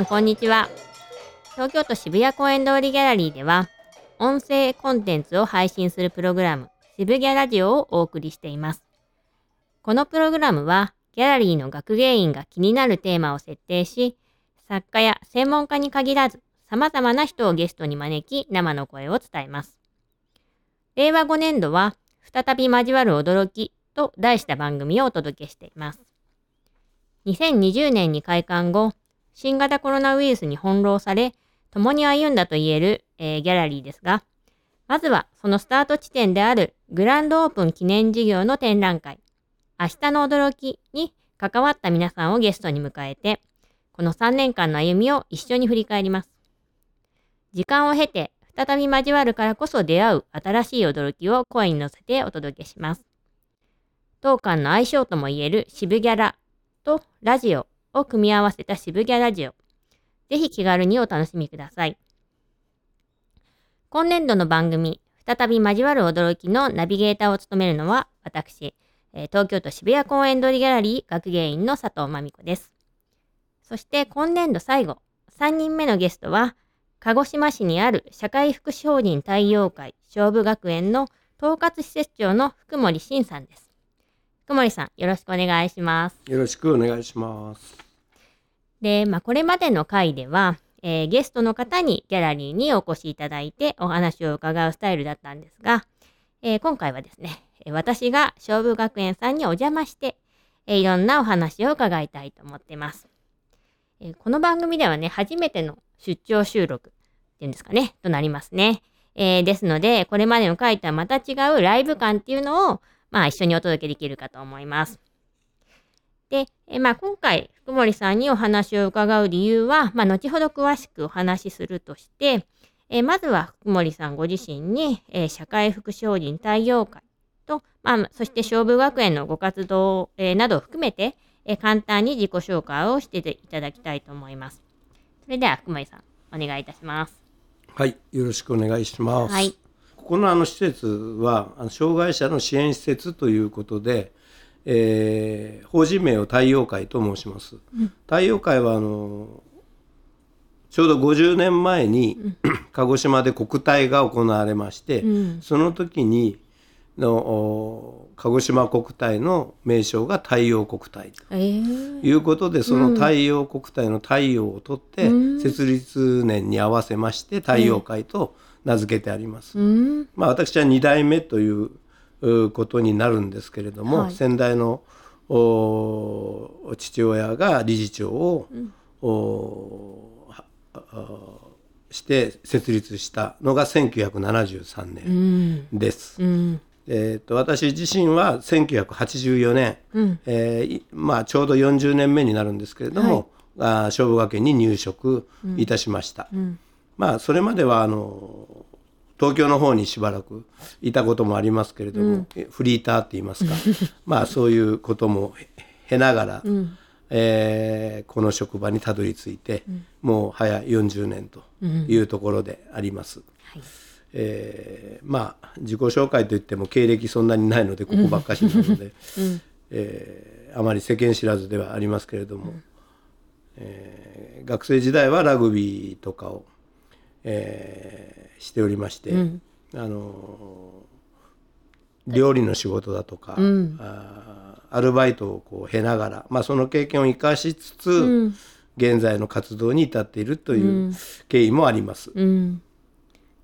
さんこんにちは。東京都渋谷公園通りギャラリーでは音声コンテンツを配信するプログラム渋ギャラジオをお送りしています。このプログラムはギャラリーの学芸員が気になるテーマを設定し作家や専門家に限らず様々な人をゲストに招き生の声を伝えます。令和5年度は再び交わる驚きと題した番組をお届けしています。2020年に開館後新型コロナウイルスに翻弄され、共に歩んだと言える、えー、ギャラリーですが、まずはそのスタート地点であるグランドオープン記念事業の展覧会、明日の驚きに関わった皆さんをゲストに迎えて、この3年間の歩みを一緒に振り返ります。時間を経て再び交わるからこそ出会う新しい驚きを声に乗せてお届けします。当館の相性ともいえる渋ギャラとラジオを組み合わせた渋ギャラジオ。ぜひ気軽にお楽しみください。今年度の番組、再び交わる驚きのナビゲーターを務めるのは、私、東京都渋谷公園通りギャラリー学芸員の佐藤真美子です。そして今年度最後、3人目のゲストは、鹿児島市にある社会福祉法人太陽会勝負学園の統括施設長の福森慎さんです。福森さん、よろしくお願いします。よろしくお願いします。で、まあ、これまでの回では、えー、ゲストの方にギャラリーにお越しいただいてお話を伺うスタイルだったんですが、えー、今回はですね、私が勝負学園さんにお邪魔して、えー、いろんなお話を伺いたいと思ってます。えこの番組ではね、初めての出張収録っていうんですかね、となりますね。えですので、これまでの回とはまた違うライブ感っていうのを、まあ、一緒にお届けできるかと思います。で、えまあ、今回、福森さんにお話を伺う理由は、まあ、後ほど詳しくお話しするとして、えまずは福森さんご自身に、え社会福祉法人太陽会と、まあ、そして勝負学園のご活動、えなどを含めて、え簡単に自己紹介をしていただきたいと思います。それでは福森さん、お願いいたします。はい、よろしくお願いします。はい。ここのあの施設は障害者の支援施設ということで、えー、法人名を太陽会と申します。うん、太陽会はあのちょうど50年前に、うん、鹿児島で国体が行われまして、うん、その時にの鹿児島国体の名称が太陽国体。ということで、えー、その太陽国体の太陽を取って、設立年に合わせまして太陽会と、えー名付けてあります。まあ、私は2代目ということになるんですけれども、はい、先代の父親が理事長を、うん、して設立したのが1973年です。うん。うんえーと、私自身は1984年、うん、えー、まあ、ちょうど40年目になるんですけれども、はい、あ勝負学園に入職いたしました。うん。うんまあそれまではあの東京の方にしばらくいたこともありますけれども、うん、フリーターって言いますか。まあそういうことも経ながら、うん、えー、この職場にたどり着いて、うん、もう早40年というところであります。はいえー、まあ自己紹介といっても経歴そんなにないのでここばっかしなので、うん、えー、あまり世間知らずではありますけれども、うん、えー、学生時代はラグビーとかをえー、しておりまして、うん、あの料理の仕事だとか、うん、あアルバイトをこう経ながら、まあ、その経験を生かしつつ、うん、現在の活動に至っているという経緯もあります。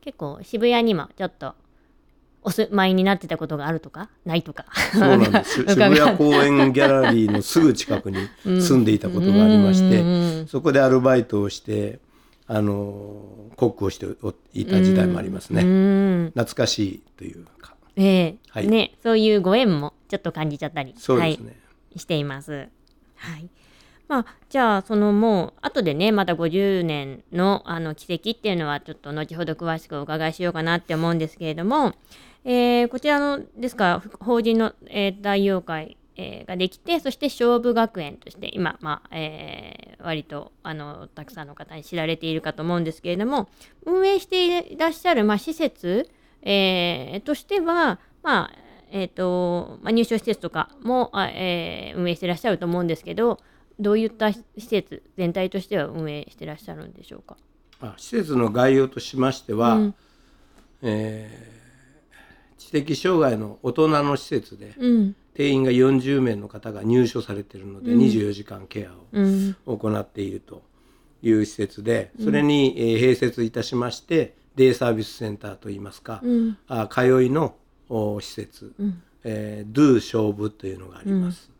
結構渋谷にもちょっとお住まいになってたことがあるとか？ないとか？そうなんです。渋谷公園ギャラリーのすぐ近くに住んでいたことがありまして、そこでアルバイトをしてあのコックをしていた時代もありますね。懐かしいというか。ええ。ー、はい、ね、そういうご縁もちょっと感じちゃったり、そうですね、はい、しています。はい。まあ、じゃあそのもう後でねまた50年のあの奇跡っていうのはちょっと後ほど詳しくお伺いしようかなって思うんですけれども、えー、こちらのですか法人の、えー、大妖怪えー、ができてそして勝負学園として今、まあえー、割とあのたくさんの方に知られているかと思うんですけれども運営していらっしゃる、まあ、施設、えー、としては、まあえーとまあ、入所施設とかも、えー、運営していらっしゃると思うんですけどどういった施設全体としては運営してらっしゃるんでしょうか？あ施設の概要としましては、うん、えー、知的障害の大人の施設で、うん、定員が40名の方が入所されているので、うん、24時間ケアを行っているという施設で、それに、えー、併設いたしましてデイサービスセンターといいますか、うん、あ通いの施設、うん、えー、ドゥ勝負というのがあります。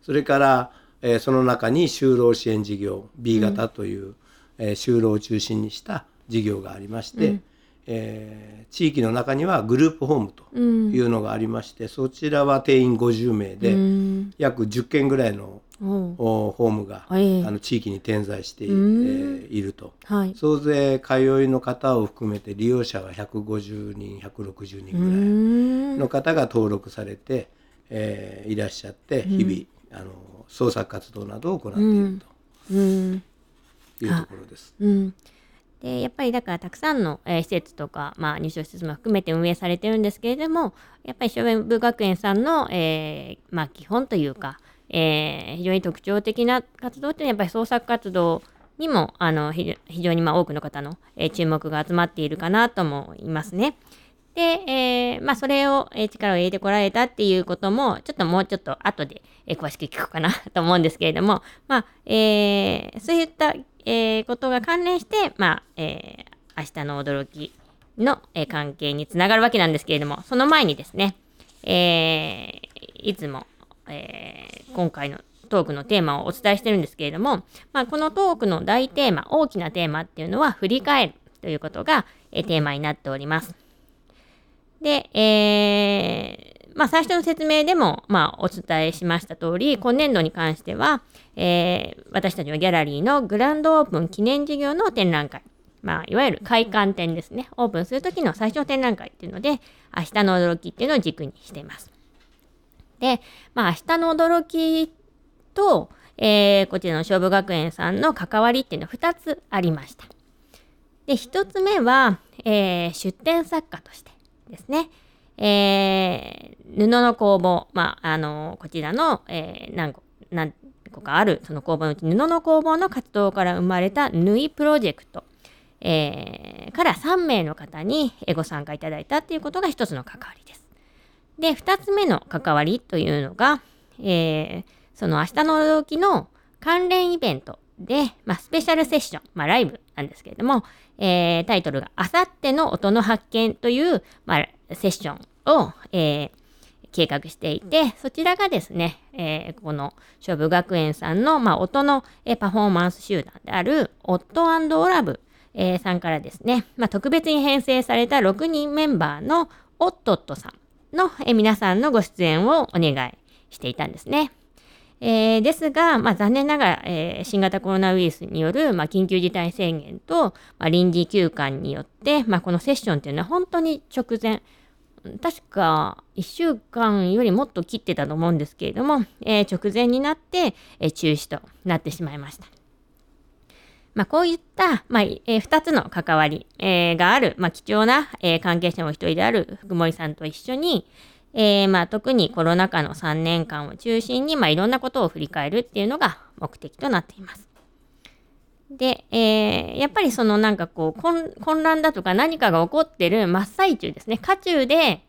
それから、えー、その中に就労支援事業 B 型という、えー、就労を中心にした事業がありまして、うん、えー、地域の中にはグループホームというのがありまして、うん、そちらは定員50名で、うん、約10件ぐらいのホームが、あの地域に点在してい,、えー、いると、はい、総勢通いの方を含めて利用者は150人160人ぐらいの方が登録されて、えー、いらっしゃって日々、あの創作活動などを行っているというところです。うんでやっぱりだからたくさんの、えー、施設とか、まあ、入所施設も含めて運営されてるんですけれどもやっぱり小部学園さんの、えーまあ、基本というか、えー、非常に特徴的な活動っていうのはやっぱり創作活動にもあの非常にまあ多くの方の、えー、注目が集まっているかなと思いますね。で、えー、まあ、それを、え、力を入れてこられたっていうことも、ちょっともうちょっと後で、え、詳しく聞くかな と思うんですけれども、まあ、えー、そういった、え、ことが関連して、まあ、え、明日の驚きの、え、関係につながるわけなんですけれども、その前にですね、え、いつも、え、今回のトークのテーマをお伝えしてるんですけれども、まあ、このトークの大テーマ、大きなテーマっていうのは振り返るということが、え、テーマになっております。で、えー、まあ、最初の説明でも、まあ、お伝えしました通り、今年度に関しては、えー、私たちのギャラリーのグランドオープン記念事業の展覧会、まあ、いわゆる開館展ですね。オープンするときの最初の展覧会っていうので、明日の驚きっていうのを軸にしています。で、まあ、明日の驚きと、えー、こちらの勝負学園さんの関わりっていうのは2つありました。で、1つ目は、えー、出展作家としてですね、えー、布の工房、まあ、あのこちらの、えー、何個何個かあるその工房のうち布の工房の活動から生まれた縫いプロジェクト、えー、から3名の方にご参加いただいたっていうことが1つの関わりです。で、2つ目の関わりというのが、えー、その明日の驚きの関連イベントで、まあ、スペシャルセッション、まあ、ライブなんですけれども、えー、タイトルが、あさっての音の発見という、まあ、セッションを、えー、計画していて、そちらがですね、えー、この勝負学園さんの、まあ、音の、えー、パフォーマンス集団である、オットオラブ、えー、さんからですね、まあ、特別に編成された6人メンバーのオットットさんの、え皆さんのご出演をお願いしていたんですね。えー、ですが、まあ、残念ながら、えー、新型コロナウイルスによる、まあ、緊急事態宣言と、まあ、臨時休館によって、まあ、このセッションっていうのは本当に直前、確か1週間よりもっと切ってたと思うんですけれども、えー、直前になって、え、中止となってしまいました。まあ、こういった、まあえー、2つの関わり、えー、がある、まあ、貴重な、えー、関係者の一人である福森さんと一緒に、えー、まあ、特にコロナ禍の3年間を中心に、まあ、いろんなことを振り返るっていうのが目的となっています。で、えー、やっぱりそのなんかこう混乱だとか何かが起こってる真っ最中ですね。渦中で、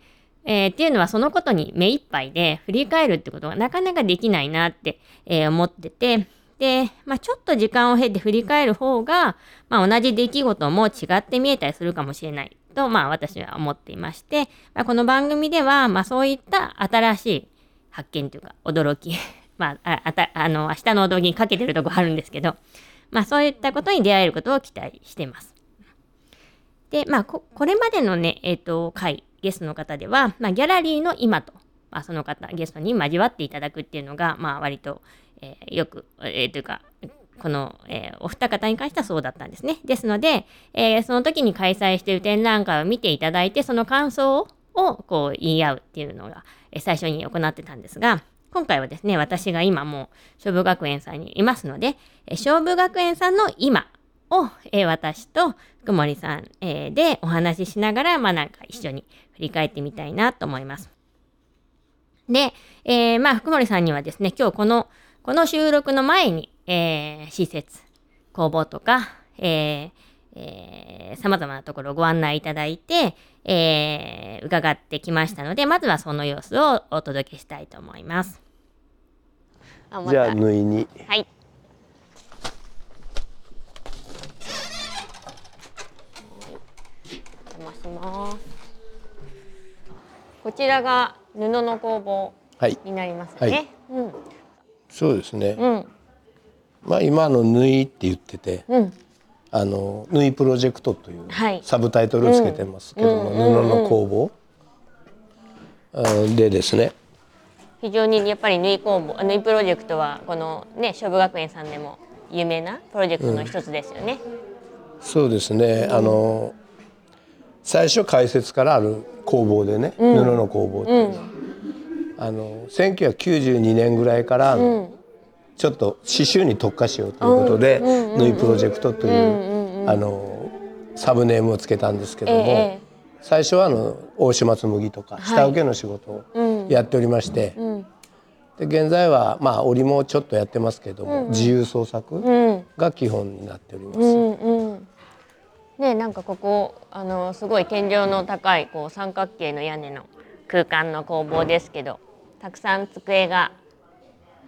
えー、っていうのはそのことに目いっぱいで振り返るってことがなかなかできないなって、えー、思ってて、で、まあ、ちょっと時間を経て振り返る方が、まあ、同じ出来事も違って見えたりするかもしれないと、まあ、私は思っていまして、まあ、この番組では、まあ、そういった新しい発見というか、驚き、まあ、あたあの明日の驚きにかけてるとこあるんですけど、まあ、そういったことに出会えることを期待しています。で、まあ、これまでのね、えっ、ー、と、回、ゲストの方では、まあ、ギャラリーの今と、まあ、その方、ゲストに交わっていただくっていうのが、まあ、割と、えー、よく、えー、というか、この、えー、お二方に関してはそうだったんですね。ですので、えー、その時に開催している展覧会を見ていただいて、その感想をこう言い合うっていうのが、え、最初に行ってたんですが、今回はですね、私が今もう勝負学園さんにいますので、え勝負学園さんの今を、え私と福森さん、えでお話ししながら、まあなんか一緒に振り返ってみたいなと思います。で、えー、まあ福森さんにはですね、今日このこの収録の前に、えー、施設、工房とか、えー、えー、様々なところをご案内いただいて、えー、伺ってきましたので、まずはその様子をお届けしたいと思います。じゃあ、縫いに。はい。お邪魔します。こちらが布の工房になりますね。はいはい、うん。そうですね。うん。まあ今の縫いって言ってて、うん、あの縫いプロジェクトというサブタイトルをつけてますけども、布の工房、でですね。非常にやっぱり縫い工房縫いプロジェクトはこのね勝負学園さんでも有名なプロジェクトの一つですよね。うん、そうですね。あの最初開設からある工房でね、布の工房っていうのは、あの1992年ぐらいから、ちょっと刺繍に特化しようということで、縫いプロジェクトという、あのサブネームをつけたんですけども、最初はあの大島紬とか下請けの仕事をやっておりまして、で現在はまあ織もちょっとやってますけども、自由創作が基本になっております。ねなんかここあのすごい天井の高いこう三角形の屋根の空間の工房ですけどたくさん机が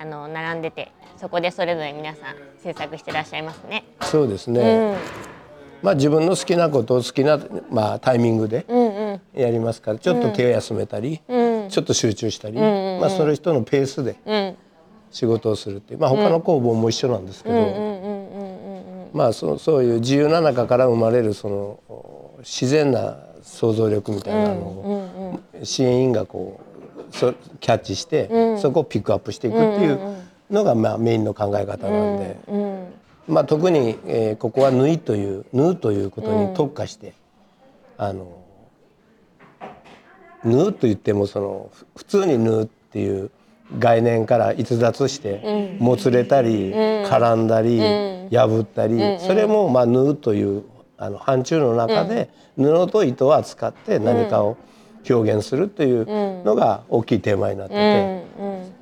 あの並んでてそこでそれぞれ皆さん制作してらっしゃいますね。そうですね、うん、まあ、自分の好きなことを好きな、まあ、タイミングでやりますから、ちょっと手を休めたり、うん、ちょっと集中したり、うんまあ、その人のペースで仕事をするっていう、まあ、他の工房も一緒なんですけど、まあ、そそういう自由な中から生まれるその自然な想像力みたいなのを支援員がこうそキャッチして、そこをピックアップしていくっていうのがまあメインの考え方なんで、うんまあ、特に、えー、ここは縫いという縫うということに特化して、うん、あの縫うと言ってもその普通に縫うっていう概念から逸脱して、もつれたり、絡んだり、破ったり、それもまあ縫うというあの範疇の中で、布と糸を扱って何かを、表現するというのが大きいテーマになってて、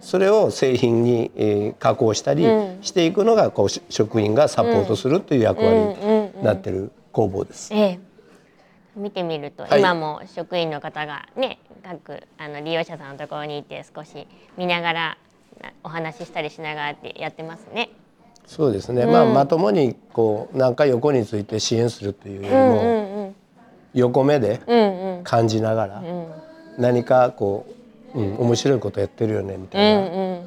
それを製品に、え加工したりしていくのがこう職員がサポートするという役割になってる工房です。ええ。見てみると、はい、今も職員の方がね各あの利用者さんのところにいて少し見ながらお話ししたりしながらってやってますね。そうですね、うん、まあまともにこうなんか横について支援するというよりも、うんうんうん、横目で感じながら、何かこう、うん、面白いことやってるよねみたいな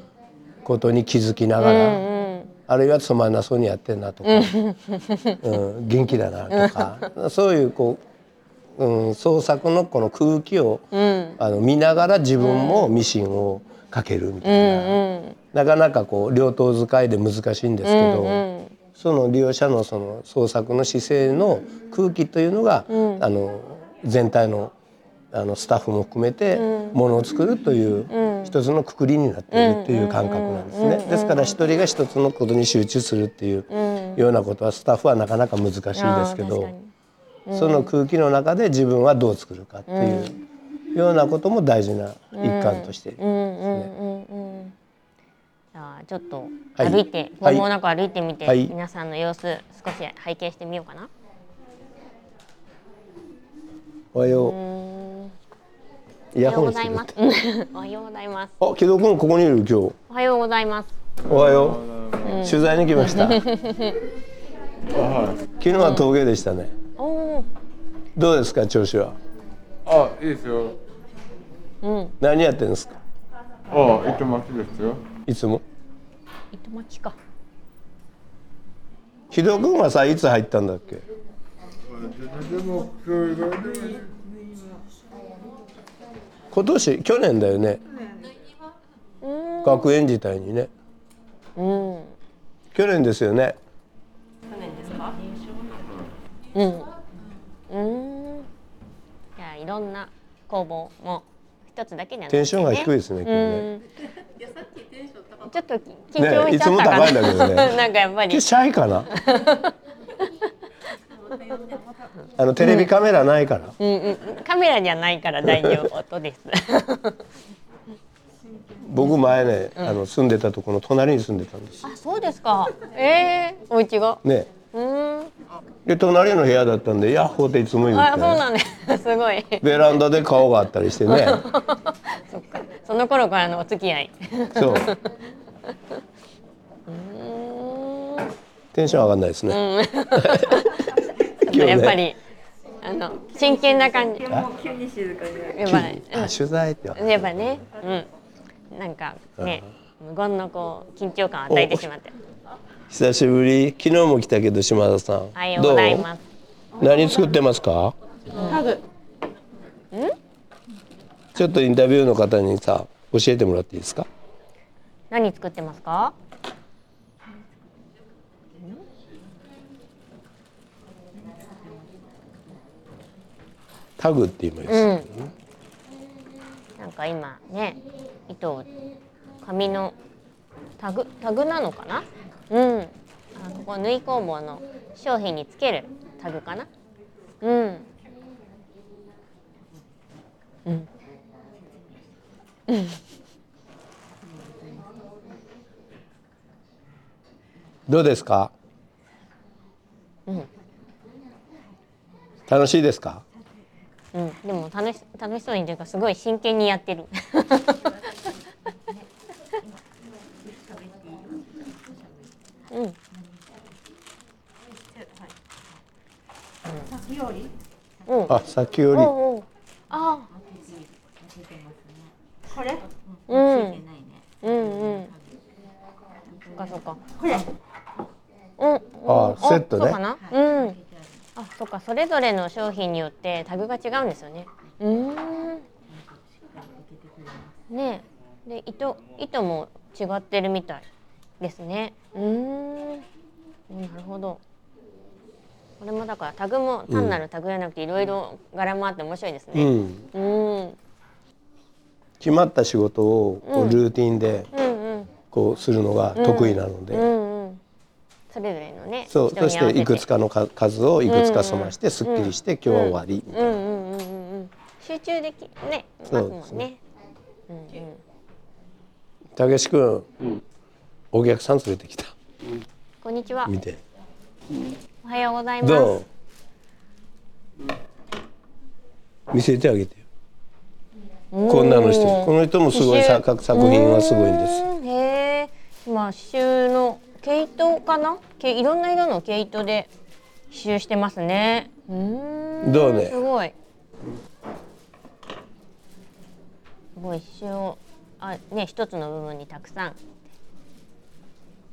ことに気づきながら、あるいはつまんなそうにやってんなとか、うん、元気だなとか そういうこう、うん、創作のこの空気を、あの見ながら自分もミシンをかけるみたいな、なかなかこう両刀使いで難しいんですけど。その利用者のその創作の姿勢の空気というのが、うん、あの全体のあのスタッフも含めてものを作るという一つのくくりになっているという感覚なんですね。ですから一人が一つのことに集中するっていうようなことはスタッフはなかなか難しいですけど、その空気の中で自分はどう作るかっていうようなことも大事な一環としてですね。ちょっと歩いて、はい、もなく歩いてみて、はい、皆さんの様子少し拝見してみようかな。おはよう。イヤホンしてる。おはようございます。あ、木戸君ここにいる今日。おはようございます。おはよう。うん、取材に来ました。昨日は峠でしたね。どうですか調子は？あ、いいですよ。うん。何やってんですか？あ、糸巻きですよ。いつも？糸巻きか。木戸君はさいつ入ったんだっけ？今年？去年だよね。学園自体にね。うん。去年ですよね。去年ですか？うん。うん。じゃあいろんな工房も一つだけじゃなくて、ね、テンションが低いですね今日ねちょっと緊張しちゃったかな、ね、いつも高いんだけどね。なんかやっぱり。シャイかな。あのテレビカメラないから、うんうん、カメラじゃないから大丈夫。音です。僕前ね、あの住んでたところの隣に住んでたんですあそうですか。えー、お家が？ね。うん。で隣の部屋だったんでヤッホーっていつも言あそうってなんです。すごい。ベランダで顔があったりしてね。そっかその頃からのお付き合い。そう。うん。テンション上がんないですね、うん。ね。やっぱりあの真剣な感じ。あやっぱりあ取材ってうんやっぱねうん。なんかね無言のこう緊張感を与えてしまって。久しぶり。昨日も来たけど島田さん。おはようございます。どう？何作ってますか？ハグちょっとインタビューの方にさ教えてもらっていいですか？何作ってますか？タグって言います、うん。なんか今ね糸を紙のタグ？タグなのかな？うん。あここ縫い工房の商品につけるタグかな？うん。うんどうですか、うん。楽しいですか？うん、でも楽し楽しそうにというかすごい真剣にやってる。うん。うん。あ先より。おうおう。あこれ？うん。うんないね。うん。そっかそっか。これ。うん。あセットねそうかな？うん。あ、そっか。それぞれの商品によってタグが違うんですよね。うーん。ねえ。で糸糸も違ってるみたいですね。うーん。うんなるほど。これもだからタグも単なるタグじゃなくていろいろ柄もあって面白いですね。うんうん。決まった仕事をこうルーティンで。こうするのが得意なので、うんうん、それぞれのねそうそしていくつかのか数をいくつか済ましてすっきりして今日は終わりみたいな。うんうんうんうんうん。集中できねそうですね。ますもんね。うんうん。たけし君、お客さん連れてきた。こんにちは。見て。おはようございます。どう？見せてあげて。よこんなのしてる。この人もすごい作作品はすごいんです。へえ今刺繍の毛糸かな？毛いろんな色の毛糸で刺繍してますね。うーん。どうね？すごい。すごい刺繍をあね一つの部分にたくさん。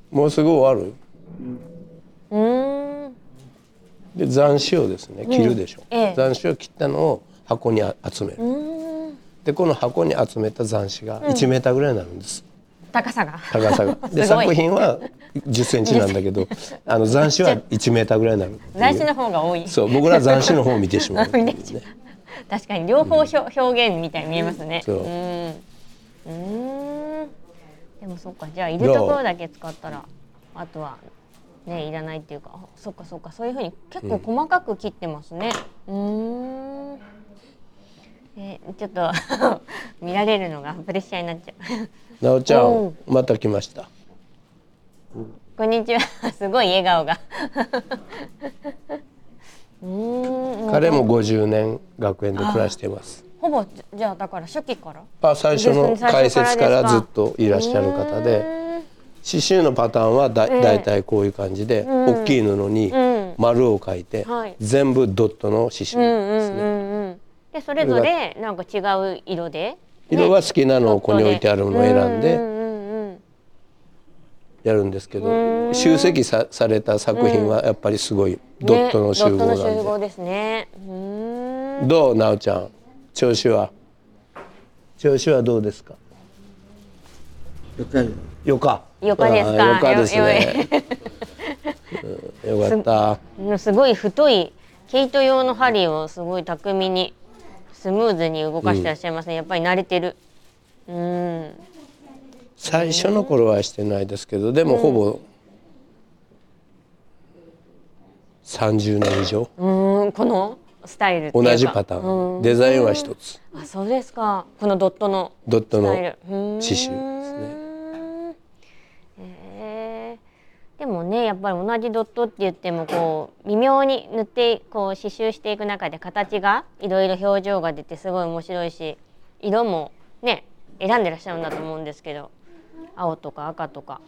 もうすぐ終わる？うーん。で残紙をですね切るでしょ、ええ。残紙を切ったのを箱にあ集める、でこの箱に集めた残紙が1メーターぐらいになるんです、高さが。高さが。で作品は10センチなんだけど あの残紙は1メーターぐらいになる。っていう雑誌の方が多い。そう僕ら残紙の方を見てしまう。ね確かに両方ひょ、表現みたいに見えますね。そう。ーん。うーん。でもそっか。じゃあいるところだけ使ったらあとはねいらないっていうか。あそっかそっか。そういう風に結構細かく切ってますね。うーんえちょっと 見られるのがプレッシャーになっちゃう。なおちゃおん。また来ました。こんにちは。すごい笑顔が。うーん。彼も50年学園で暮らしています。ほぼじゃあだから初期から？あ最初のですね解説からずっといらっしゃる方でうーん。刺繍のパターンはだええ。だいたいこういう感じでうん。大きい布にうん。丸を描いてはい。全部ドットの刺繍うんうんうですねんうん。でそれぞれなんか違う色で、ね。色は好きなのをここに置いてあるのを選んでやるんですけどうん。集積さされた作品はやっぱりすごいうんドットの集合ねドットの集なんで合ですね。うーん。どうなおちゃん？調子は？調子はどうですか？よかる。よか。よかですか？あよかですよね うんよかった。うんすごい太い毛糸用の針をすごい巧みにスムーズに動かしてらっしゃいますね。やっぱり慣れてる。うん。最初の頃はしてないですけどでもほぼ30年以上。うーん。このスタイル同じパターン。デザインは一つ。あそうですか。このドットのドットの刺繍ですねへーでもねやっぱり同じドットって言ってもこう微妙に塗ってこう刺繍していく中で形がいろいろ表情が出てすごい面白いし色もね選んでらっしゃるんだと思うんですけど青とか赤とか。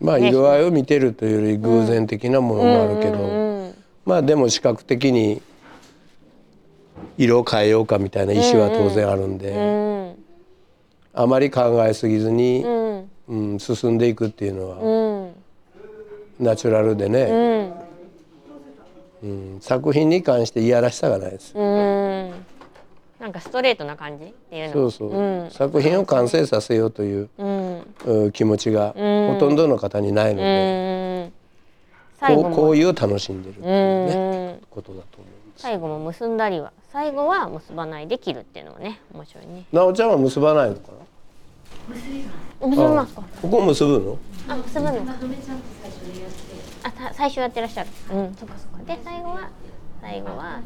まあ色合いを見てるというより偶然的なものもあるけど、うんまあでも視覚的に色を変えようかみたいな意思は当然あるんで、うん。あまり考えすぎずに、うん。うん進んでいくっていうのはうんナチュラルでね、うん。うん。作品に関していやらしさがないです。うん。なんかストレートな感じっていうの。そうそう、うん。作品を完成させようといううん。うん気持ちがほとんどの方にないのうで、ん最後も。こうこういう楽しんでるっていうね、うんことだと思います。最後も結んだりは。最後は結ばないで切るっていうのもね面白いね。なおちゃんは結ばないのかな？結びますかここ結ぶの？あ結ぶのあた最初やってらっしゃるうんそっかそっかで最後は最後は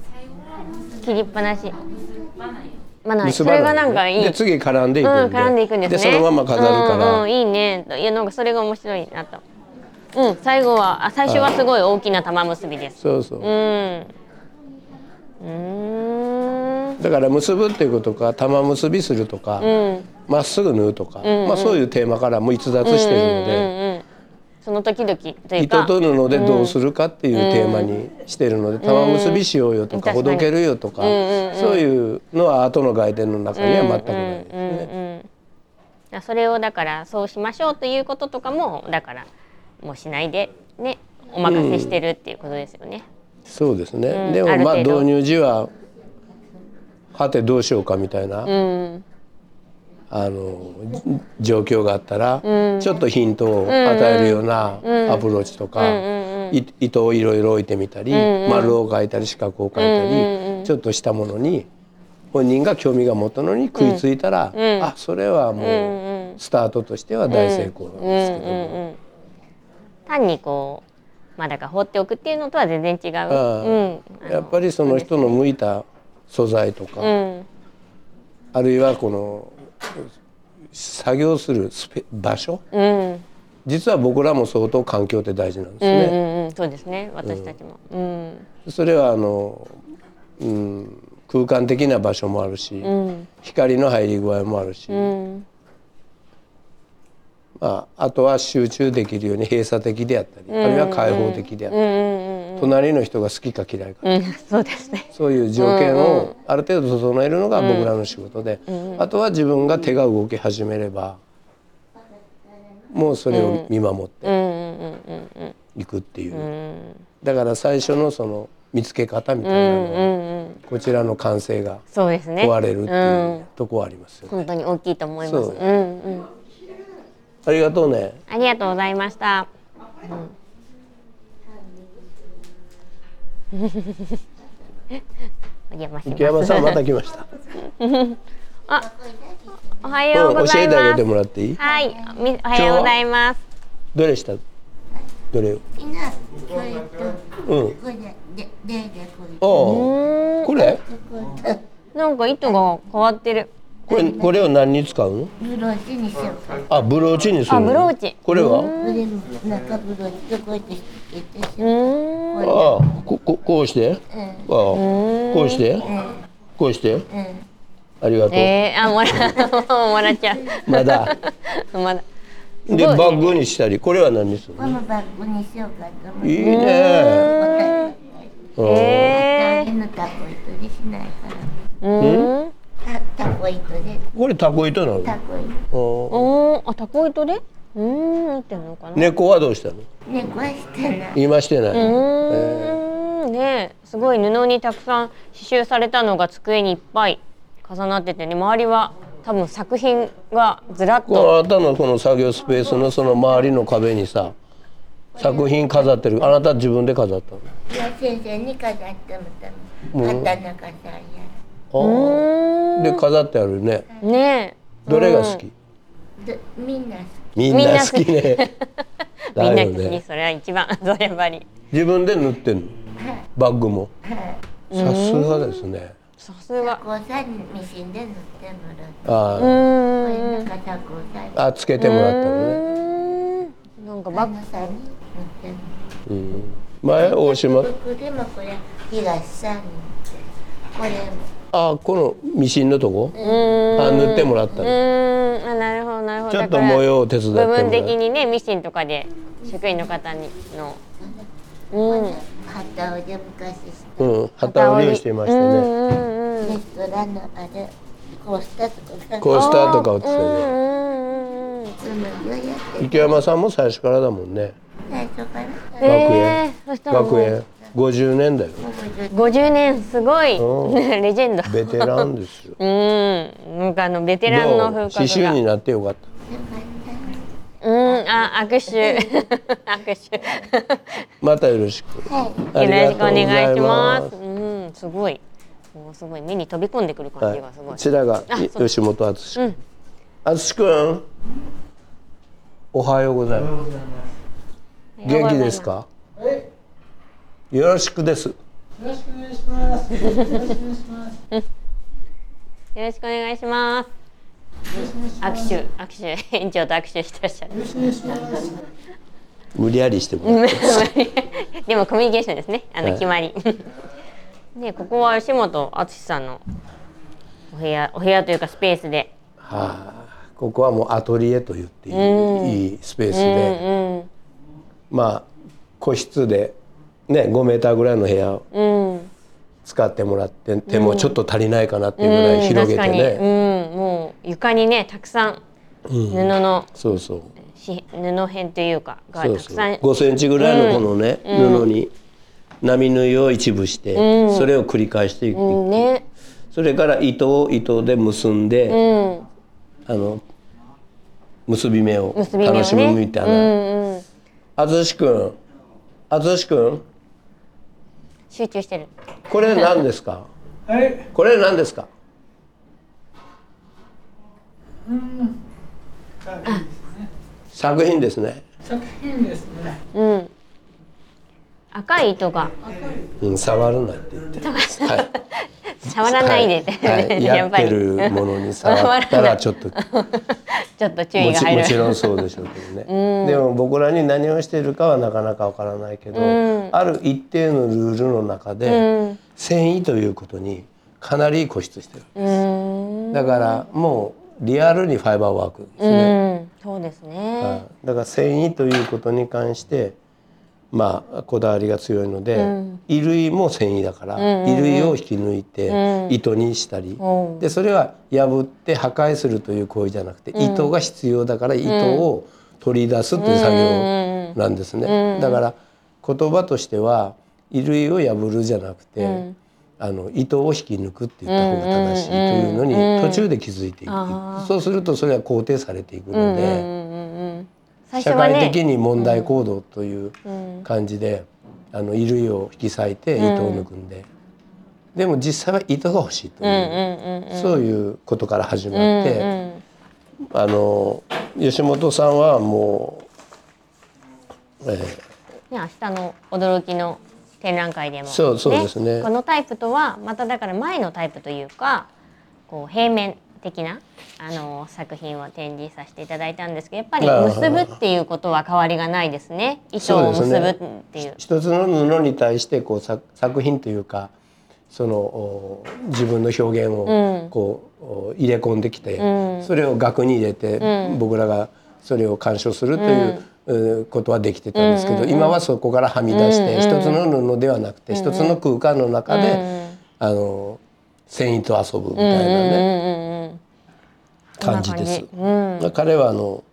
切りっぱなしまあないそれがなんかいいで次絡んでいくんで、うん、絡んでいくんですね。そのまま飾るから、うんうん、いいね。いや、なんかそれが面白いなと。うん、最後は、あ、最初はすごい大きな玉結びです。そうそうう。ん。うーん。だから結ぶっていうことか玉結びするとかうん。ま、っすぐ縫うとか、まあそういうテーマからも逸脱してるのうんで、うんうん。その時々というか。糸と布でどうするかっていうテーマにしてるので、玉結びしようよとか、うんほどけるよとか、うんうんうんそういうのは後の外伝の中には全くないですうんうんね。うんうんそれをだからそうしましょうということとかもだからもうしないでねお任せしてるっていうことですよね。そうですね。うんでもまあ導入時ははてどうしようかみたいな、うん。あの状況があったら、うん。ちょっとヒントを与えるようなアプローチとか、い糸をいろいろ置いてみたり、丸を描いたり四角を描いたり、ちょっとしたものに本人が興味が持ったのに食いついたら、あそれはもうスタートとしては大成功なんですけども、単にこうまあだから放っておくっていうのとは全然違う。あ。うん。やっぱりその人の向いた素材とか、うん。あるいはこの作業するスペ場所？うん。実は僕らも相当環境って大事なんですうんね。うんうんそうですね私たちも。うん。それはあの、うん、空間的な場所もあるし、うん。光の入り具合もあるし、うん。まあ、あとは集中できるように閉鎖的であったり、あるいは開放的であったり、うんうんうん。隣の人が好きか嫌いか、うん。そうですね。そういう条件をある程度整えるのが僕らの仕事で、あとは自分が手が動き始めればもうそれを見守って。いくっていう、うんだから最初のその見つけ方みたいなのは。こちらの感性が。問われるってういうんとこはありますよね。本当に大きいと思います。ありがとうね。ありがとうございました。うん、お邪魔します。池山さんまた来ました。あ、おはよううん、ござい教えてあげてます。もらっていい？はい、みおはようございます。どれした？どれを？今これとうん。これ？なんか糸が変わってる。これこれを何に使うの？ブローチにしよあ、ブローチにするの？あブローチこれは？中ブローチうん。ああ、こここうして？ああ、うんこうして？こうして？うんありがとう。えー、あ、もら、もらっちゃう。まだ。まだ。でバッグにしたり、これは何にす？るの？このバッグにしようかと思っていいね。うんえタのタコ糸でしないからー、うーん。タタコ糸でこれタコ糸なの？タコ糸うんおー、あ、タコ糸で？うーん、なってんのかな。猫はどうしたの？猫はしてない。今してない。うーん、ねえ、すごい布にたくさん刺繍されたのが机にいっぱい重なっててね、周りは多分作品がずらっこのと。あなたのこの作業スペースのその周りの壁にさ作品飾ってる。あなた自分で飾ったの？いや先生に飾ってもらった畑中さん。やで飾ってあるね。ねどれが好き、でみんな好みんな好きね。え、みんな好きそれは一番 そればり。自分で塗ってんの？バッグも。さすがですね。さすが。ミシンで塗ってもらうあうこれーんなんかさこうさんああつけてもらったのね。なんかバッ旦那さんに塗ってもうん前大島僕でもこれ東さんに。これもあこのミシンのとこ？あ塗ってもらったうん。あなるほどなるほど。ちょっと模様を手伝ってもらう。部分的にねミシンとかで職員の方にの。うん。旗織りを昔したうん。旗織りをしていましたね。うんうんうん。レストランのあれコースターとか。コースターとか売って。たねうんうん池山さんも最初からだもんね。最初から。学園。学園50年だよ。50年すごい。うん。レジェンド。ベテランですよ。うんなんかあのベテランの風刺繍になってよかっうんあ握手。握手。たまたよろしく。はい。よろしくお願いします。すうんすごい。もうすごい。目に飛び込んでくる感じがすごい、こちらが吉本敦うん。敦くんおはようございます。元気ですか？よろしくです。よろしくお願いします。握手握手園長と握手してらっしゃる。無理やりしてもらってでもコミュニケーションですね。あのはい決まり。ねここは吉本敦さんのお部屋お部屋というかスペースで。はあここはもうアトリエと言っていい,、いいスペースうんで、まあ個室でね5メーターぐらいの部屋を使ってもらっててもちょっと足りないかなっていうぐらい広げてね、うん、もう床にねたくさんうん。布のそうそう。し布片というかがそうそう。たくさん5センチぐらいのこのね、布に波縫いを一部して、それを繰り返していく、う。んね。それから糸を糸で結んで、うん。あの結び目を楽しむみたいな。あつしくん、あつしくん、集中してるこれ何ですか？はい。これ何ですか？作品ですね。作品ですね。うん赤い糸がうん、触るなって言って。はい。触らないではいやってるものに触ったらちょっと。ちょっと注意もちが入る。もちろんそうでしょうけどね、でも僕らに何をしているかはなかなかわからないけど、ある一定のルールの中で、うん。繊維ということにかなり固執してる、うん。だからもうリアルにファイバーワークですうね、ん。そうですはねい。だから繊維ということに関してまあこだわりが強いので、うん。衣類も繊維だから、衣類を引き抜いて、うん。糸にしたり、う。んでそれは破って破壊するという行為じゃなくて、糸が必要だから糸を取り出すという作業なんですね、だから言葉としては衣類を破るじゃなくて、ん。あの糸を引き抜くって言った方が正しいというのに途中で気づいていく、あそうするとそれは肯定されていくので、社会的に問題行動といううん。感じで、あの衣類を引き裂いて糸を抜くんで、でも実際は糸が欲しいという、そういうことから始まうんって、うん。あの吉本さんはもう、えーね、明日の驚きの展覧会でも、そうそうですね。このタイプとはまただから前のタイプというかこう平面的なあの作品を展示させていただいたんですけどやっぱり結ぶっていうことは変わりがないですね。糸を結ぶっていう。一つの布に対してこう作作品というかそのお自分の表現をこう、お入れ込んできて、うん。それを額に入れて、うん。僕らがそれを鑑賞するという、うことはできてたんですけど、今はそこからはみ出して、うん一つの布ではなくて、一つの空間の中で、うんあの繊維と遊ぶみたいなね、うんうんうんうん感じです。こん。彼はあの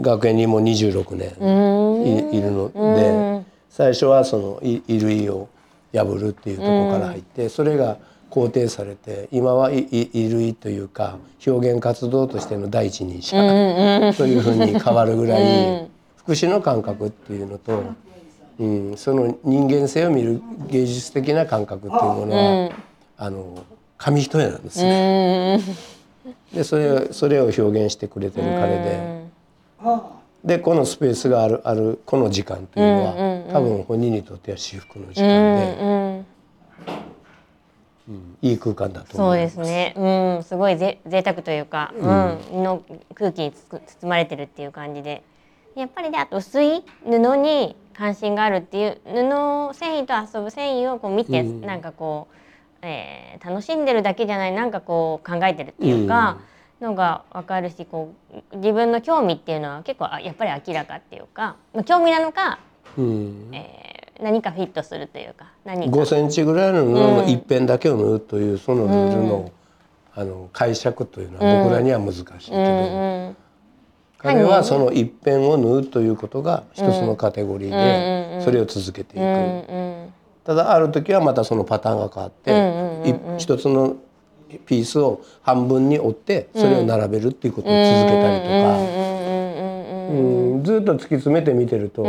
学園にも26年うん。いいるので、最初はそのい衣類を破るっていうところから入って、それが肯定されて今は衣類というか表現活動としての第一人者というふうに変わるぐらい、福祉の感覚っていうのと、うん、その人間性を見る芸術的な感覚っていうものは、あの紙一重なんですね。でそれをそれを表現してくれてる彼で。でこのスペースがあるあるこの時間というのは、多分本人にとっては至福の時間で、うんうん。いい空間だとそうですね。うん、すごいぜ贅沢というか、うん、の空気に包まれてるっていう感じで、やっぱりであと薄い布に関心があるっていう布繊維と遊ぶ繊維をこう見て、うん、なんかこう、えー、楽しんでるだけじゃないなんかこう考えてるっていうか。のが分かるしこう自分の興味っていうのは結構やっぱり明らかっていうか興味なのか、うん、えー、何かフィットするというか何か。5センチぐらいの布の一辺だけを縫うというそのルールの,、あの解釈というのは僕らには難しいけど、うんうん、彼はその一辺を縫うということが一つのカテゴリーでそれを続けていく。ただある時はまたそのパターンが変わって、一つのピースを半分に折ってそれを並べるっていうことを続けたりとか、うん、ずっと突き詰めて見てると、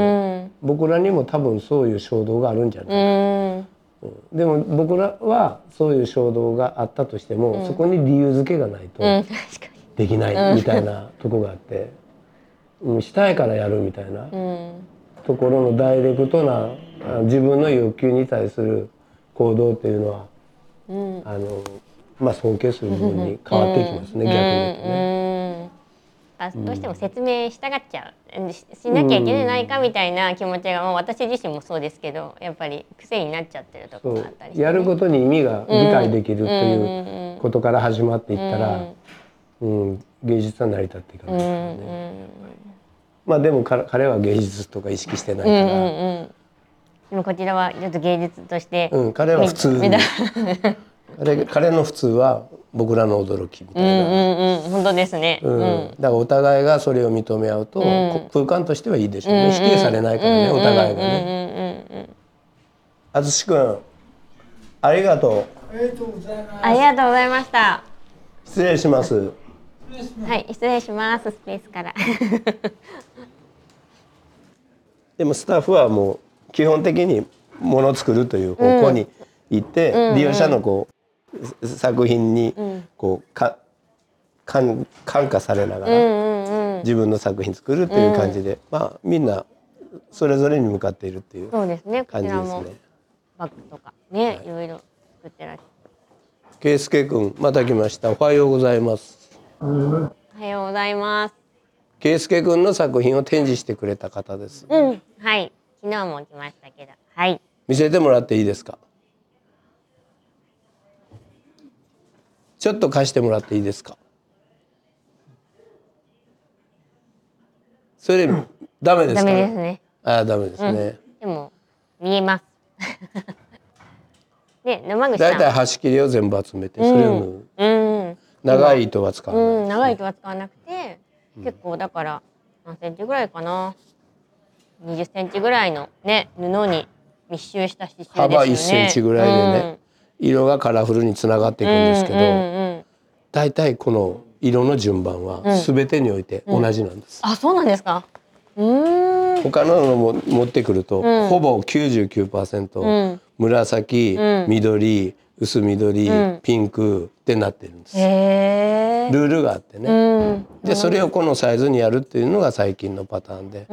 僕らにも多分そういう衝動があるんじゃないか、うん。でも僕らはそういう衝動があったとしても、そこに理由付けがないとできないみたいなとこがあって、うん、したいからやるみたいなところのダイレクトな自分の欲求に対する行動っていうのは、あのまあ、尊敬する部分に変わっていきますね、逆に言うとね。どうしても説明したがっちゃうしなきゃいけないかみたいな気持ちが、まあ、私自身もそうですけどやっぱり癖になっちゃってるところがあったりね、やることに意味が理解できるということから始まっていったら、うん、うん、芸術は成り立っていかないからね。まあでも彼は芸術とか意識してないから。うんうんうんでもこちらはちょっと芸術として、うん、彼は普通に。彼 彼の普通は僕らの驚きみたいな、うんうんうん、本当ですね、うん、だからお互いがそれを認め合うと、うん、空間としてはいいでしょうね、うんうん、否定されないからね、お互いがね。淳君ありがとう。ありがとうございます。ありがとうございました。失礼します。はい失礼しますスペースから。でもスタッフはもう基本的にものを作るという方向に行って、利用者のこう作品にこうか感感化されながら自分の作品作るっていう感じで、まあみんなそれぞれに向かっているっていう感じですね。バッグとかね、い、ろいろ作ってらっしゃる。圭介君また来ました。おはようございます。おはようございます。圭介君の作品を展示してくれた方です。うん、はい。昨日も来ましたけど、はい。見せてもらっていいですか？ちょっと貸してもらっていいですか？それダメですか、ね、ダメですね。あダメですね、うん、でも見えます。ね生口だいたい端切りを全部集めてそれを縫う、うん、長い糸は使わない、うん、長い糸は使わなくて、結構だから何センチぐらいかな20センチぐらいのね布に密集した刺繍ですよね。幅1センチぐらいでね、色がカラフルにつながっていくんですけど、大体この色の順番は全てにおいて同じなんです。あそうなんですか？他ののも持ってくると、うん、ほぼ99%、うん、紫、うん、緑薄緑、ピンクってなってるんです。ルールがあってね、でそれをこのサイズにやるっていうのが最近のパターンで、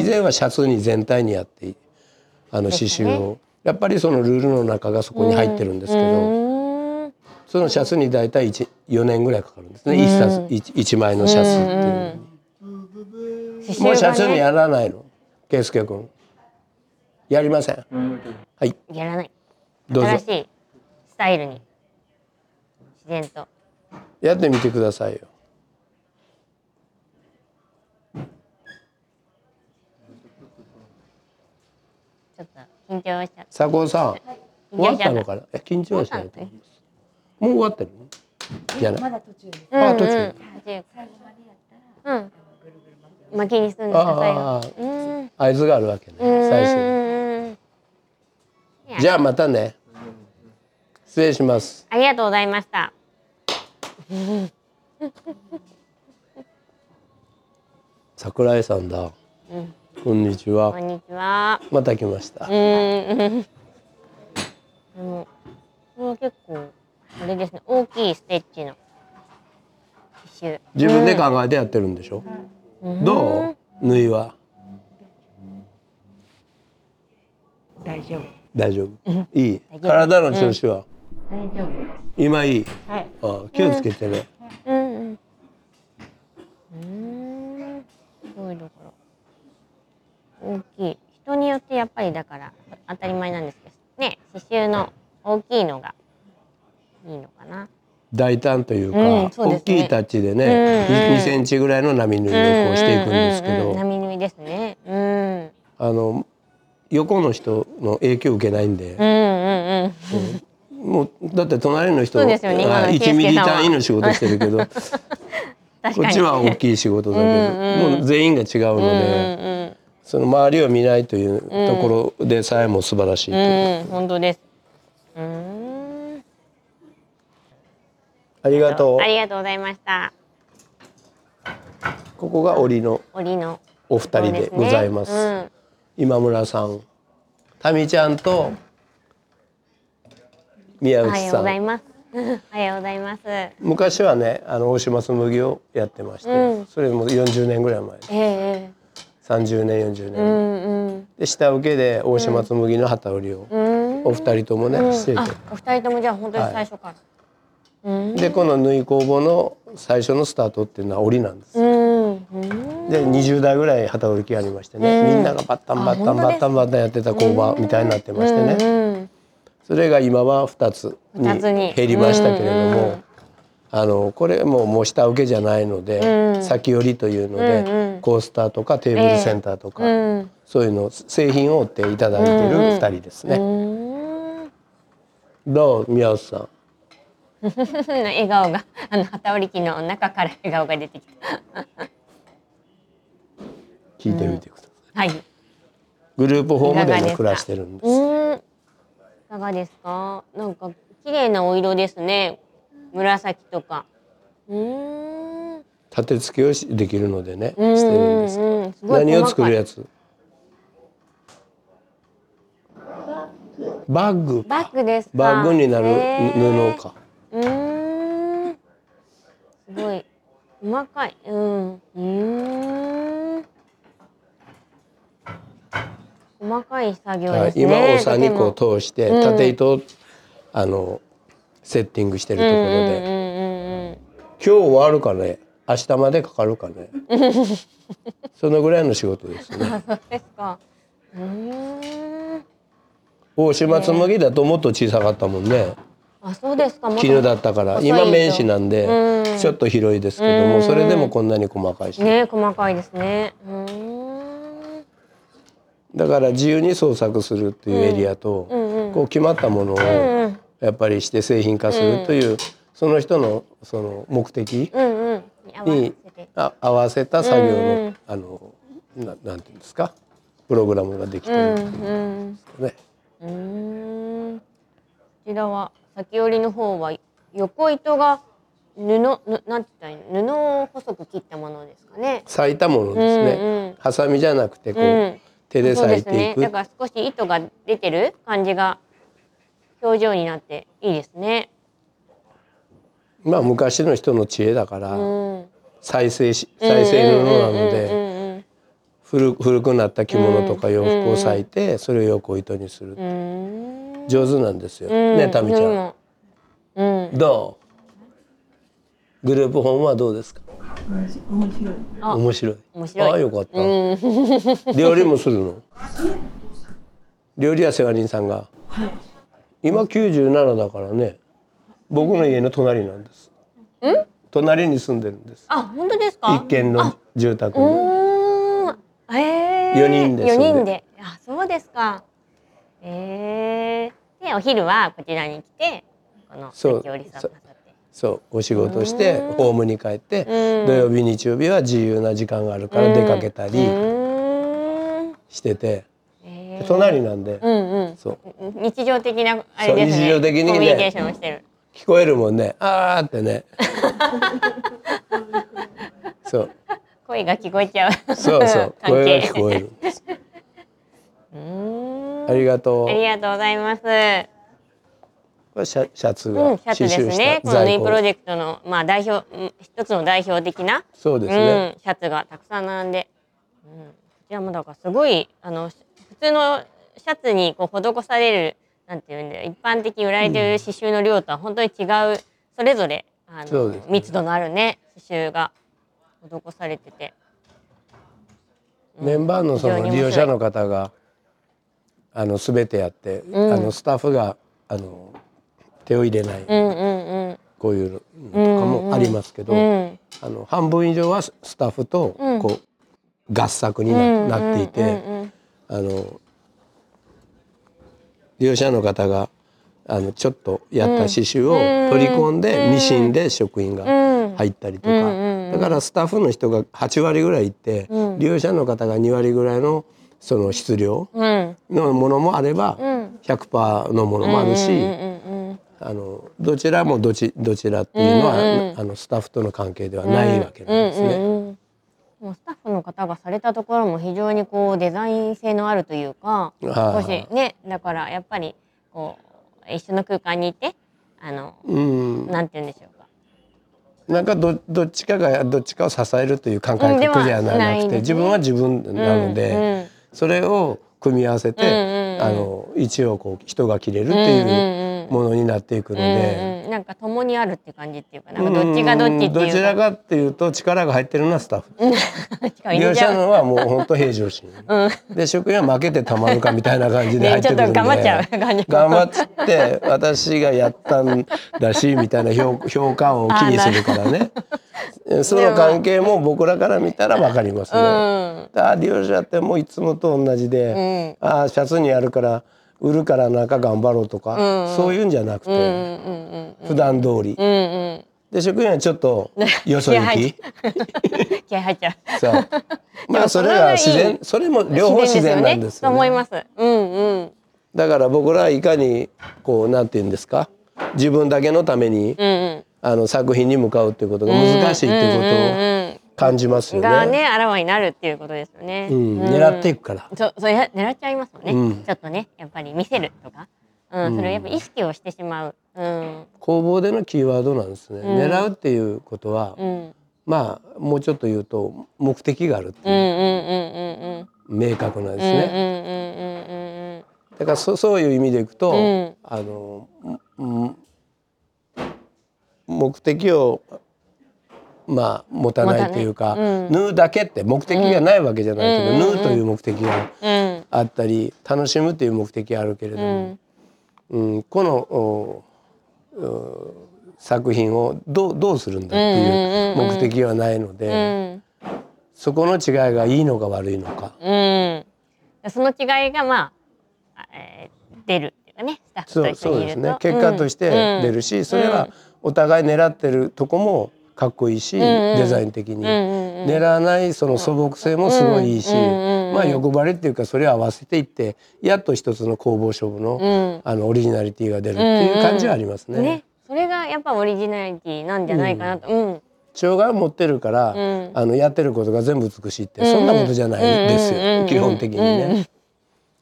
以前はシャツに全体にやってあの刺繍を。やっぱりそのルールの中がそこに入ってるんですけど、そのシャツに大体4年ぐらいかかるんですね、一冊一枚のシャツっていう。もうシャツにやらないの圭介君やりません、はい。やらない。どうぞ。新しいスタイルに。自然と。やってみてくださいよ。ちょっと緊張しちゃった。佐藤さん、終わったのかな？え緊張しないと。思いますもう終わってるじゃない。まだ途中です。あ途中、うんうん、最後までやったらうん巻きにすんであ合図があるわけね最初じゃあまたね。失礼します。ありがとうございました。桜井さんだ、うん。こんにちは。こんにちは。また来ました。うん。あの、これは結構、あれですね、大きいステッチの。自分で考えてやってるんでしょ、うん、どう？縫いは？大丈夫。大丈夫。いい？体の調子は？大丈夫。今いい？はい。あ気をつけてね、うんうん。うん。すごいだから。大きい。人によってやっぱりだから当たり前なんですけどね、刺繍の大きいのがいいのかな。大胆というか、うんそうね大きいタッチでね、うんうん2センチぐらいの波縫いをこうしていくんですけど、うんうんうん波縫いですね。うん。あの横の人の影響を受けないんで、うんうんうん。もうだって隣の人ね今のあ1ミリ単位の仕事してるけど 確こ。っちは大きい仕事だけど、うんうんもう全員が違うのうんで、うんその周りを見ないというところでさえも素晴らしいとうん。いう、うん、本当です。うん。ありがとうありがとうございました。ここが折の折の。お二人でございますうん今村さんタミちゃんと宮おはようご内さんざいます。おはようございます。え昔はねあの大島紬をやってまして、うんそれも40年ぐらい前え30年40年、うんうんで下請けで大島紬の旗織りをうん。お二人ともね、しててあ、お二人ともじゃあ本当に最初から。うん。でこの縫い工房の最初のスタートっていうのは織りなんです。で20代ぐらい旗織り機ありましてね、うん。みんながバッタンバッタンバッタンバッタンやってた工場みたいになってましてね、うんそれが今は2つに二つに。減りましたけれども、うん。あのこれももう下請けじゃないので、うん。先寄りというので、コースターとかテーブルセンターとか、うん。そういうの製品を売っていただいている2人ですね。うん。どう宮内さん？笑顔があの旗織り機の中から笑顔が出てきた。聞いてみてください。はい。グループホームで暮らしてるんです。うん。いかがですか？なんか綺麗なお色ですね。紫とか。うん。立て付けをしできるのでね、うんしてるんです。何を作るやつ？バッグ。バッグですか？バッグになる布か。すごい細かい。うん。うーん。細かい作業はい、ですね。今おさんにこう通してうん縦糸を、あのセッティングしてるところで、うんうんうんうん今日終わるかね？明日までかかるかね？そのぐらいの仕事ですねあ、そうですか。うーん。大島紬だともっと小さかったもんねあ、そうですか。絹だ。ったから。今面紙なんでうん。ちょっと広いですけどうん。もそれでもこんなに細かいし。ね、細かいですね。だから自由に創作するっていうエリアとこう決まったものを。やっぱりして製品化するというその人のその目的に合わせた作業のんあのななんていうんですか？プログラムができてうんるうん。ね。うーん。こちらは先折りの方は横糸が布ぬなんて言ったら布を細く切ったものですかね。裂いたものですうんう。ハサミじゃなくてこう。うん手でそうですね。裂いていくだから少し糸が出てる感じが表情になっていいですね。まあ昔の人の知恵だからうん。再生し再生布なのでで。古古くなった着物とか洋服を裂いてそれを横糸にするう。ん。上手なんですよ。うんねタミちゃん。うん。どう？グループホームはどうですか？面白い。あ面白い。面白いああよかった。うん。料理もするの？料理は世話人さんが？今97だからね。僕の家の隣なんです。隣に住んでるんです。あ、本当ですか？一軒の住宅うに。ーん。ええ四人で四住んで人で。あ、そうですか。ええで、お昼はこちらに来て、このそう。そう。お仕事してうん。ホームに帰ってうん。土曜日日曜日は自由な時間があるから出かけたうりしてて、ええ隣なんで、うんうん。そう。日常的なあれですね。日常的にね。コミュニケーションをしてる。聞こえるもんね。あーってね。そう。声が聞こえちゃう。そうそう。声が聞こえるりがとう。ありがとうございます。これシャシャツがうん、シャツですね。この縫いプロ庫ジェクトのまあ代表うん一つの代表的な、そうですね、うん、シャツがたくさん並んで、うん、こちらもだからすごいあのし普通のシャツにこう施されるなんていうんだよ一般的に売られてる刺繍の量とは本当に違うそれぞれあの、ね、密度のあるね刺繍が施されてて。メンバーのその利用者の方があの全てやって、うん、あのスタッフがあの手を入れない、うんうんうん、こういうのとかもありますけど、うん。うん、あの半分以上はスタッフとこう、合作にな,、っていて、あの利用者の方があのちょっとやった刺繍を取り込んで、ミシンで職員が入ったりとか、だからスタッフの人が8割ぐらいいって、利用者の方が2割ぐらいのその質量のものもあれば、100%のものもあるし、あのどちらもどちどちらっていうのは、あのスタッフとの関係ではないわけなんですね。もうスタッフの方がされたところも非常にこうデザイン性のあるというか少しねだからやっぱりこう一緒の空間にいてあの、うん、なんて言うんでしょうか。なんかどどっちかがどっちかを支えるという感覚じゃなくて、ね、自分は自分なので、それを組み合わせて、あの一応こう人が切れるっていうものになっていくので、なんか共にあるって感じっていうかなんかどっちがどっちっていうどちらかっていうと力が入ってるのはスタッフ。利用者のはもう本当平常心、うん、で職員は負けてたまるかみたいな感じで入ってくるんで、頑張っちゃう頑張って私がやったんだしみたいな評 評価を気にするからね。その関係も僕らから見たら分かりますね。うん、あ利用者ってもういつもと同じで、うん、あシャツにあるから売るからなんか頑張ろうとか、うん。そういうんじゃなくて、うんうんうん、普段通り、うんうん、で職員はちょっとよそ行き。気合入っちゃう。そう。まあそれは自然それも両方自然なんですよ、ね、思います、うんうん、だから僕らはいかにこうなんて言うんですか？自分だけのために、うんうん。あの作品に向かうっていうことが難しいっていうことを感じますよね。がねあらわになるっていうことですよね。うん、狙っていくから。そうそうや狙っちゃいますもんね、うん、ちょっとねやっぱり見せるとか、うん、それをやっぱ意識をしてしまう。うん、工房でのキーワードなんですね。狙うっていうことは、まあもうちょっと言うと目的があるっていう明確なんですね。だからそそういう意味でいくと、あの、うん。目的をまあ持たないというか、縫うだけって目的がないわけじゃないけど、うん、縫うという目的があったり、楽しむという目的があるけれども、うん。この作品をどうどうするんだっていう目的はないので、そこの違いがいいのか悪いのか。その違いがまあ、えー、出るっていうかねそうそうですね。結果として出るし、それは、お互い狙ってるとこもかっこいいし、デザイン的に、狙わないその素朴性もすごいいいし、まあ欲張りっていうかそれを合わせていってやっと一つの工房勝負の,、あのオリジナリティが出るっていう感じはありますね。ね。それがやっぱオリジナリティなんじゃないかなと。うん。障害を持ってるから、うん、あのやってることが全部美しいって、そんなことじゃないですよ、基本的にね。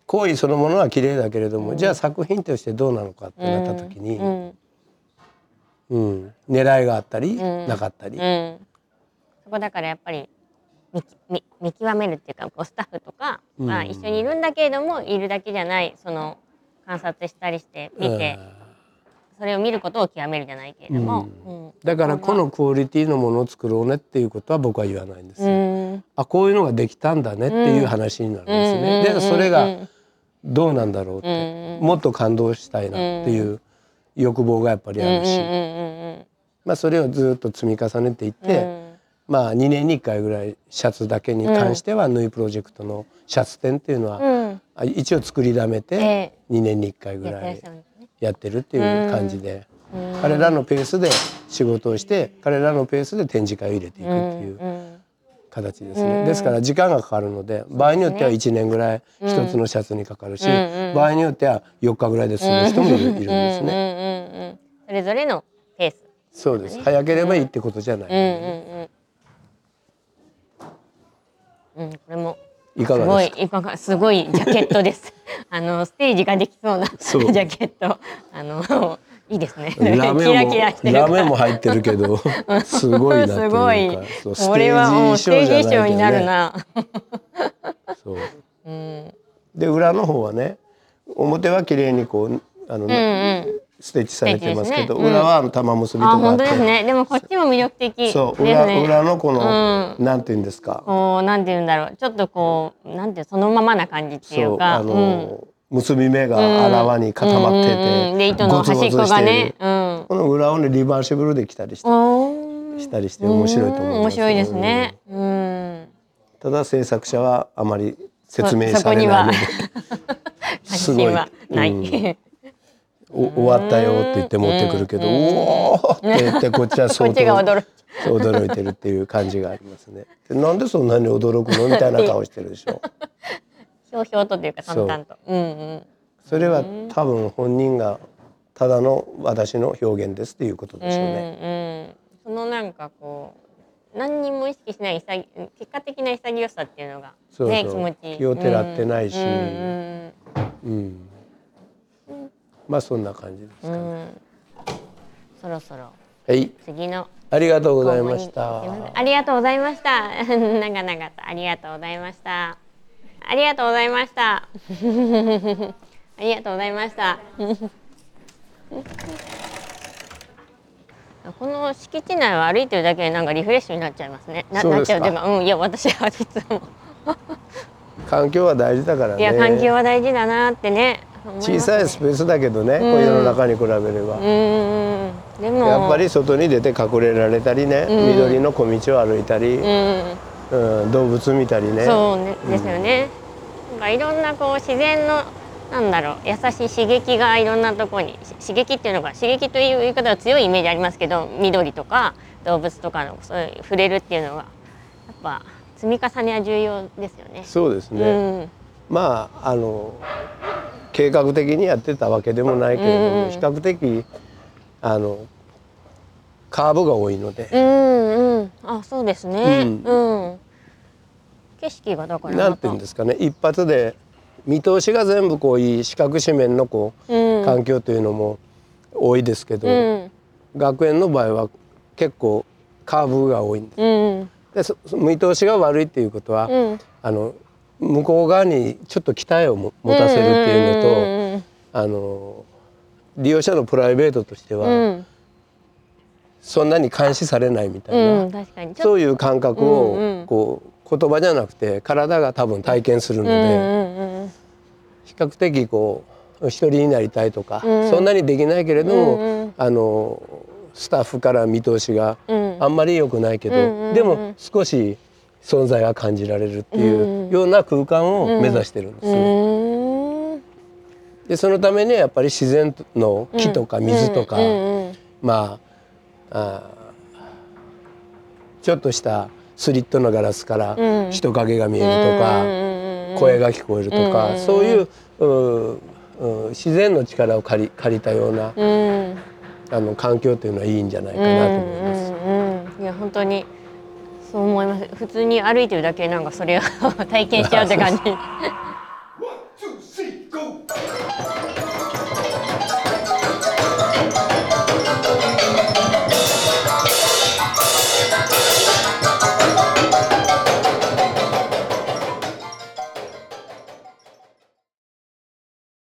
行為そのものは綺麗だけれども、じゃあ作品としてどうなのかってなった時に、うん、狙いがあったり、なかったり、そこだからやっぱり見見見極めるっていうかこうスタッフとか、まあ、一緒にいるんだけれどもいるだけじゃないその観察したりして見て、それを見ることを極めるじゃないけれども、うん。だからこのクオリティのものを作ろうねっていうことは僕は言わないんですよ。うん、あこういうのができたんだねっていう話になるんですね。でそれがどうなんだろうって、もっと感動したいなっていう欲望がやっぱりあるし、まあ、それをずっと積み重ねていって、うん、まあ2年に1回ぐらいシャツだけに関しては、縫いプロジェクトのシャツ展っていうのは、うん、一応作りだめて2年に1回ぐらいやってるっていう感じで、彼らのペースで仕事をして彼らのペースで展示会を入れていくっていう形ですね、ですから時間がかかるので場合によっては1年ぐらい一つのシャツにかかるし、場合によっては4日ぐらいで済む人もいるんですね。それぞれのペースそうです。早ければいいってことじゃない。うんうんうん。うん、これも。いかがですか？いかがすごいジャケットです。あのステージができそうなジャケット。あの いいですね。ラメもラメも入ってるけど、すごいなすごい。これはもうステージ衣装になるな。そう。うん。で裏の方はね、表は綺麗にこうあの、うんうんステッチされてますけど、ねうん裏はあの玉結びとあかあって。本当ですね。でもこっちも魅力的。そうね。裏裏のこの、うなんて言うんですか。こうなんて言うんだろう。ちょっとこうなんていうそのままな感じっていそううかあの、結び目があらわに固まってて、うん。うんうんで糸の端っこがね。うん。この裏をねリバーシブルできたりしてしたりして面白いと思います。面白いですね。うん。ただ制作者はあまり説明されないので 関すごい。ない、うん。お終わったよって言って持ってくるけど、おおって言ってこっちはこ相当っちが驚驚いてるっていう感じがありますね。でなんでそんなに驚くの？みたいな顔してるでしょ。ひょうひょうとというか淡々と。うんう。んそれは多分本人がただの私の表現ですっていうことでしょうね。うんうん、そのなんかこう何にも意識しない潔結果的な潔さっていうのがそうそう。ね気持ち。いい気をてらってないし。うんうん。うん。まあそんな感じですかね。そろそろ。はい、次の。ありがとうございました。ありがとうございました。長々と。ありがとうございました。ありがとうございました。ありがとうございました。この敷地内を歩いてるだけでなんかリフレッシュになっちゃいますね。ななっちゃうというん。いや私はいつも。環境は大事だからね。いや環境は大事だなってね小さいスペースだけどね、こう世の中に比べれば、でも。やっぱり外に出て隠れられたりね、うん。緑の小道を歩いたり、うん。うん動物見たりね。そうね、ですよね。なんかいろんなこう自然のなんだろう優しい刺激がいろんなところにし刺激っていうのが刺激という言い方は強いイメージありますけど緑とか動物とかのそういう触れるっていうのがやっぱ積み重ねは重要ですよね。そうですね、うんまああの計画的にやってたわけでもないけれども、うん。比較的あのカーブが多いので、うんうん。あそうですね。ううん。景色がだからなんていうんですかね。一発で見通しが全部こういい四角四面のこう、うん。環境というのも多いですけど、うん。学園の場合は結構カーブが多いんです。うんで見通しが悪いっていうことは、うん。あの向こう側にちょっと期待をも持たせるっていうのと、うんあの利用者のプライベートとしては、うん。そんなに監視されないみたいな、うんそういう感覚を、うんうん。こう言葉じゃなくて体が多分体験するので、うんうんうん比較的こう一人になりたいとか、うん。そんなにできないけれども、うんうん。あのスタッフから見通しがうん。あんまり良くないけど、でも少し存在が感じられるっていうような空間を目指してるんです。うよ。ーん。でそのためにはやっぱり自然の木とか水とか、まああちょっとしたスリットのガラスからうん。人影が見えるとか、声が聞こえるとか、うんそういう自然の力を借り借りたようなうん。あの環境というのはいいんじゃないかなと思います。いや本当にそう思います。普通に歩いてるだけなんかそれを 体験しちゃうって感じ。そうそうそう